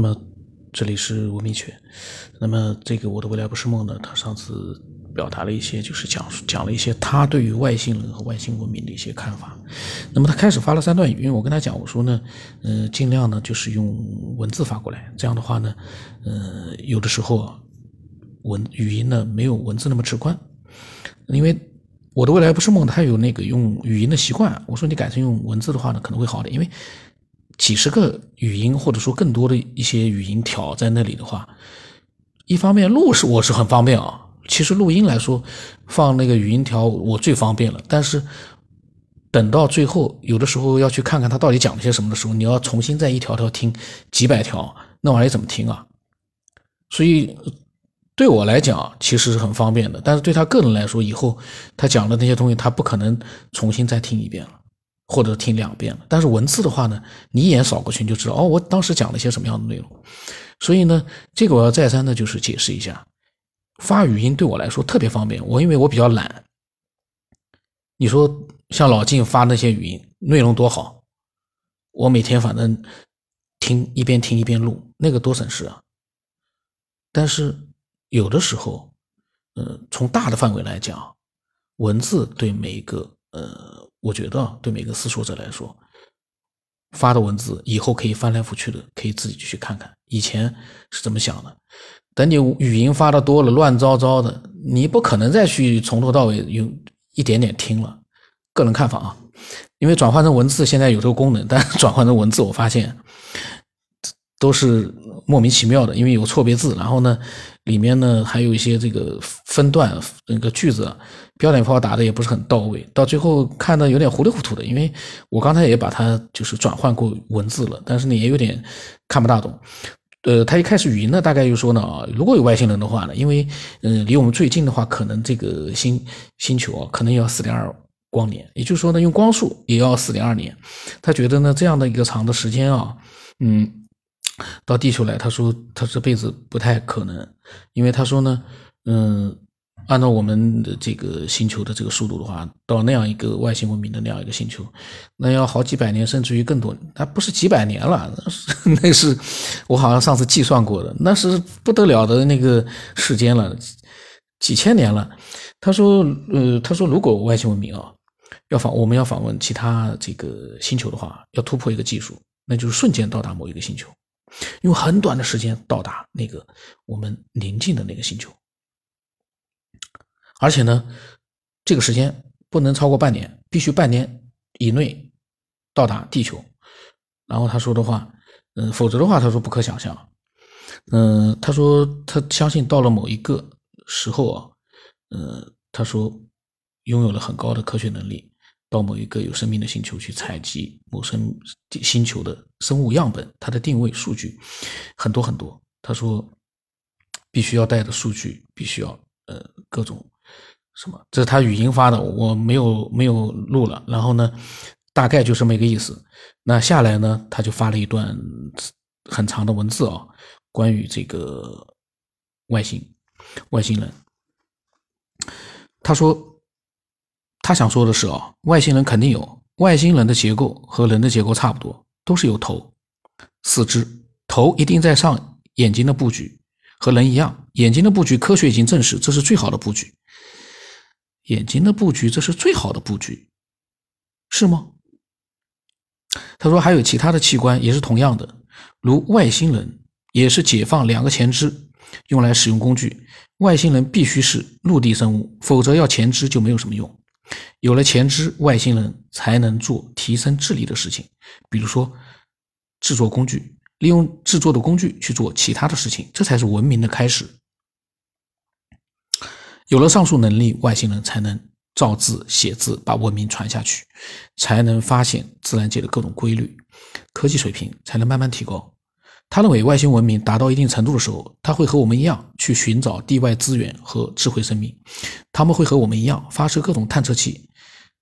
那么这里是文明圈。那么这个我的未来不是梦呢？他上次表达了一些，就是讲讲了一些他对于外星人和外星文明的一些看法。那么他开始发了三段语音，我跟他讲，我说呢，嗯，尽量呢就是用文字发过来，这样的话呢，嗯，有的时候啊文语音呢没有文字那么直观，因为我的未来不是梦，他有那个用语音的习惯。我说你改成用文字的话呢，可能会好点，因为。几十个语音，或者说更多的一些语音条在那里的话，一方面录是我是很方便啊。其实录音来说，放那个语音条我最方便了。但是等到最后，有的时候要去看看他到底讲了些什么的时候，你要重新再一条条听几百条，那玩意怎么听啊？所以对我来讲，其实是很方便的。但是对他个人来说，以后他讲的那些东西，他不可能重新再听一遍了。或者听两遍了，但是文字的话呢，你一眼扫过去你就知道哦，我当时讲了一些什么样的内容。所以呢，这个我要再三的就是解释一下，发语音对我来说特别方便。我因为我比较懒，你说像老晋发那些语音内容多好，我每天反正听一边听一边录，那个多省事啊。但是有的时候，呃，从大的范围来讲，文字对每一个呃。我觉得对每个思索者来说，发的文字以后可以翻来覆去的，可以自己去看看以前是怎么想的。等你语音发的多了，乱糟糟的，你不可能再去从头到尾用一点点听了。个人看法啊，因为转换成文字现在有这个功能，但转换成文字我发现都是莫名其妙的，因为有错别字，然后呢，里面呢还有一些这个分段那个句子。标点符号打的也不是很到位，到最后看的有点糊里糊涂的。因为我刚才也把它就是转换过文字了，但是呢也有点看不大懂。呃，他一开始语音呢，大概就说呢啊，如果有外星人的话呢，因为嗯离我们最近的话，可能这个星星球啊，可能要四点二光年，也就是说呢，用光速也要四点二年。他觉得呢这样的一个长的时间啊，嗯，到地球来，他说他这辈子不太可能，因为他说呢，嗯。按照我们的这个星球的这个速度的话，到那样一个外星文明的那样一个星球，那要好几百年，甚至于更多。那不是几百年了，那是 那是我好像上次计算过的，那是不得了的那个时间了，几千年了。他说，呃，他说如果外星文明啊要访，我们要访问其他这个星球的话，要突破一个技术，那就是瞬间到达某一个星球，用很短的时间到达那个我们临近的那个星球。而且呢，这个时间不能超过半年，必须半年以内到达地球。然后他说的话，嗯，否则的话，他说不可想象。嗯，他说他相信到了某一个时候啊，嗯，他说拥有了很高的科学能力，到某一个有生命的星球去采集某生星球的生物样本，它的定位数据很多很多。他说必须要带的数据，必须要呃各种。什么？这是他语音发的，我没有没有录了。然后呢，大概就这么一个意思。那下来呢，他就发了一段很长的文字啊，关于这个外星外星人。他说，他想说的是啊，外星人肯定有，外星人的结构和人的结构差不多，都是有头、四肢，头一定在上，眼睛的布局和人一样，眼睛的布局科学已经证实这是最好的布局。眼睛的布局，这是最好的布局，是吗？他说还有其他的器官也是同样的，如外星人也是解放两个前肢用来使用工具。外星人必须是陆地生物，否则要前肢就没有什么用。有了前肢，外星人才能做提升智力的事情，比如说制作工具，利用制作的工具去做其他的事情，这才是文明的开始。有了上述能力，外星人才能造字写字，把文明传下去，才能发现自然界的各种规律，科技水平才能慢慢提高。他认为，外星文明达到一定程度的时候，他会和我们一样去寻找地外资源和智慧生命，他们会和我们一样发射各种探测器。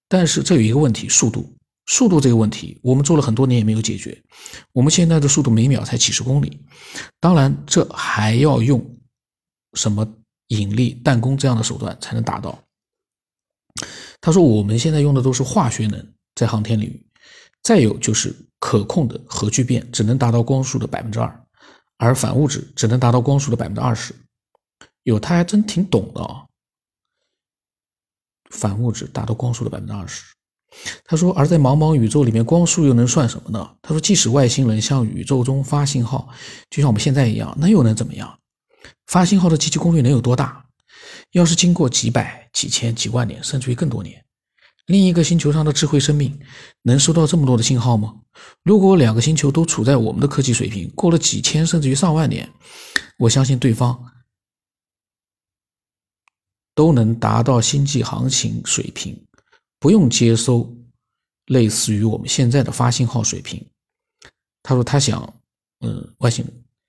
但是这有一个问题：速度。速度这个问题，我们做了很多年也没有解决。我们现在的速度每秒才几十公里，当然这还要用什么？引力、弹弓这样的手段才能达到。他说：“我们现在用的都是化学能，在航天领域。再有就是可控的核聚变，只能达到光速的百分之二。而反物质只能达到光速的百分之二十。有，他还真挺懂的啊。反物质达到光速的百分之二十。他说，而在茫茫宇宙里面，光速又能算什么呢？他说，即使外星人向宇宙中发信号，就像我们现在一样，那又能怎么样？发信号的机器功率能有多大？要是经过几百、几千、几万年，甚至于更多年，另一个星球上的智慧生命能收到这么多的信号吗？如果两个星球都处在我们的科技水平，过了几千甚至于上万年，我相信对方都能达到星际航行水平，不用接收类似于我们现在的发信号水平。他说他想，嗯，外星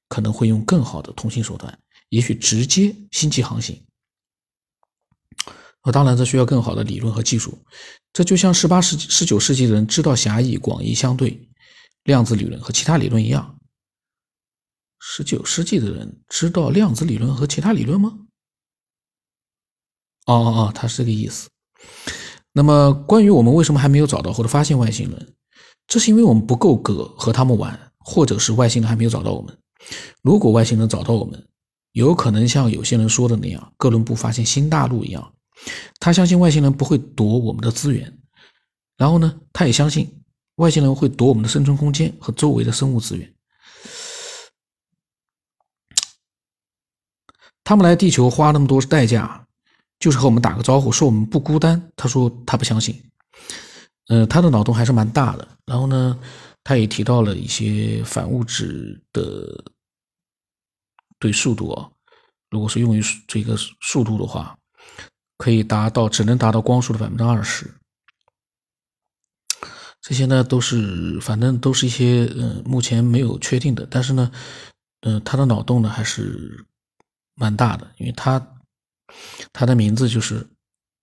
可能会用更好的通信手段，也许直接星际航行。啊当然，这需要更好的理论和技术。这就像十八世纪、十九世纪的人知道狭义、广义相对、量子理论和其他理论一样。十九世纪的人知道量子理论和其他理论吗？哦哦哦，他是这个意思。那么，关于我们为什么还没有找到或者发现外星人，这是因为我们不够格和他们玩，或者是外星人还没有找到我们。如果外星人找到我们，有可能像有些人说的那样，哥伦布发现新大陆一样。他相信外星人不会夺我们的资源，然后呢，他也相信外星人会夺我们的生存空间和周围的生物资源。他们来地球花那么多代价，就是和我们打个招呼，说我们不孤单。他说他不相信。呃，他的脑洞还是蛮大的。然后呢，他也提到了一些反物质的对速度啊，如果是用于这个速度的话。可以达到只能达到光速的百分之二十，这些呢都是反正都是一些嗯目前没有确定的，但是呢，嗯他的脑洞呢还是蛮大的，因为他他的名字就是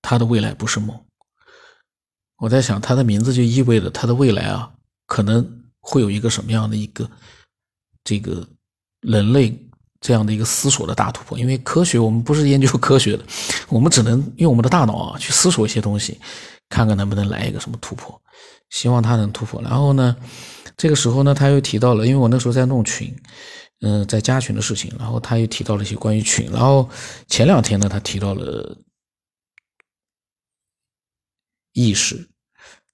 他的未来不是梦。我在想他的名字就意味着他的未来啊可能会有一个什么样的一个这个人类。这样的一个思索的大突破，因为科学我们不是研究科学的，我们只能用我们的大脑啊去思索一些东西，看看能不能来一个什么突破。希望他能突破。然后呢，这个时候呢，他又提到了，因为我那时候在弄群，嗯，在加群的事情，然后他又提到了一些关于群。然后前两天呢，他提到了意识，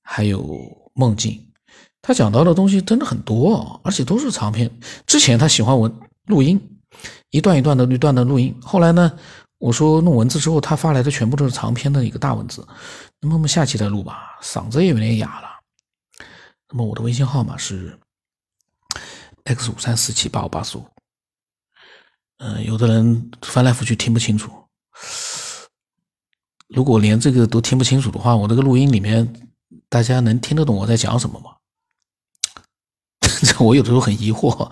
还有梦境。他讲到的东西真的很多，而且都是长篇。之前他喜欢我录音。一段一段的一段的录音，后来呢，我说弄文字之后，他发来的全部都是长篇的一个大文字。那么我们下期再录吧，嗓子也有点哑了。那么我的微信号码是 x 五三四七八五八四五。嗯，有的人翻来覆去听不清楚。如果连这个都听不清楚的话，我这个录音里面大家能听得懂我在讲什么吗？这我有的时候很疑惑，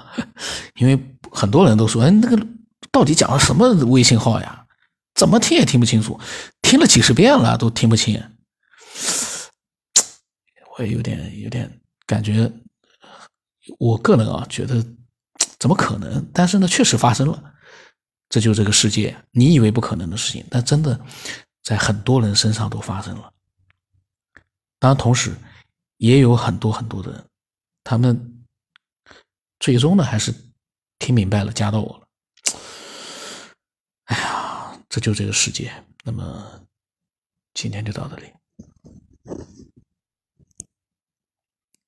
因为。很多人都说：“哎，那个到底讲了什么微信号呀？怎么听也听不清楚，听了几十遍了都听不清。”我也有点有点感觉，我个人啊觉得怎么可能？但是呢，确实发生了。这就是这个世界，你以为不可能的事情，但真的在很多人身上都发生了。当然，同时也有很多很多的人，他们最终呢还是。听明白了，加到我了。哎呀，这就这个世界。那么，今天就到这里。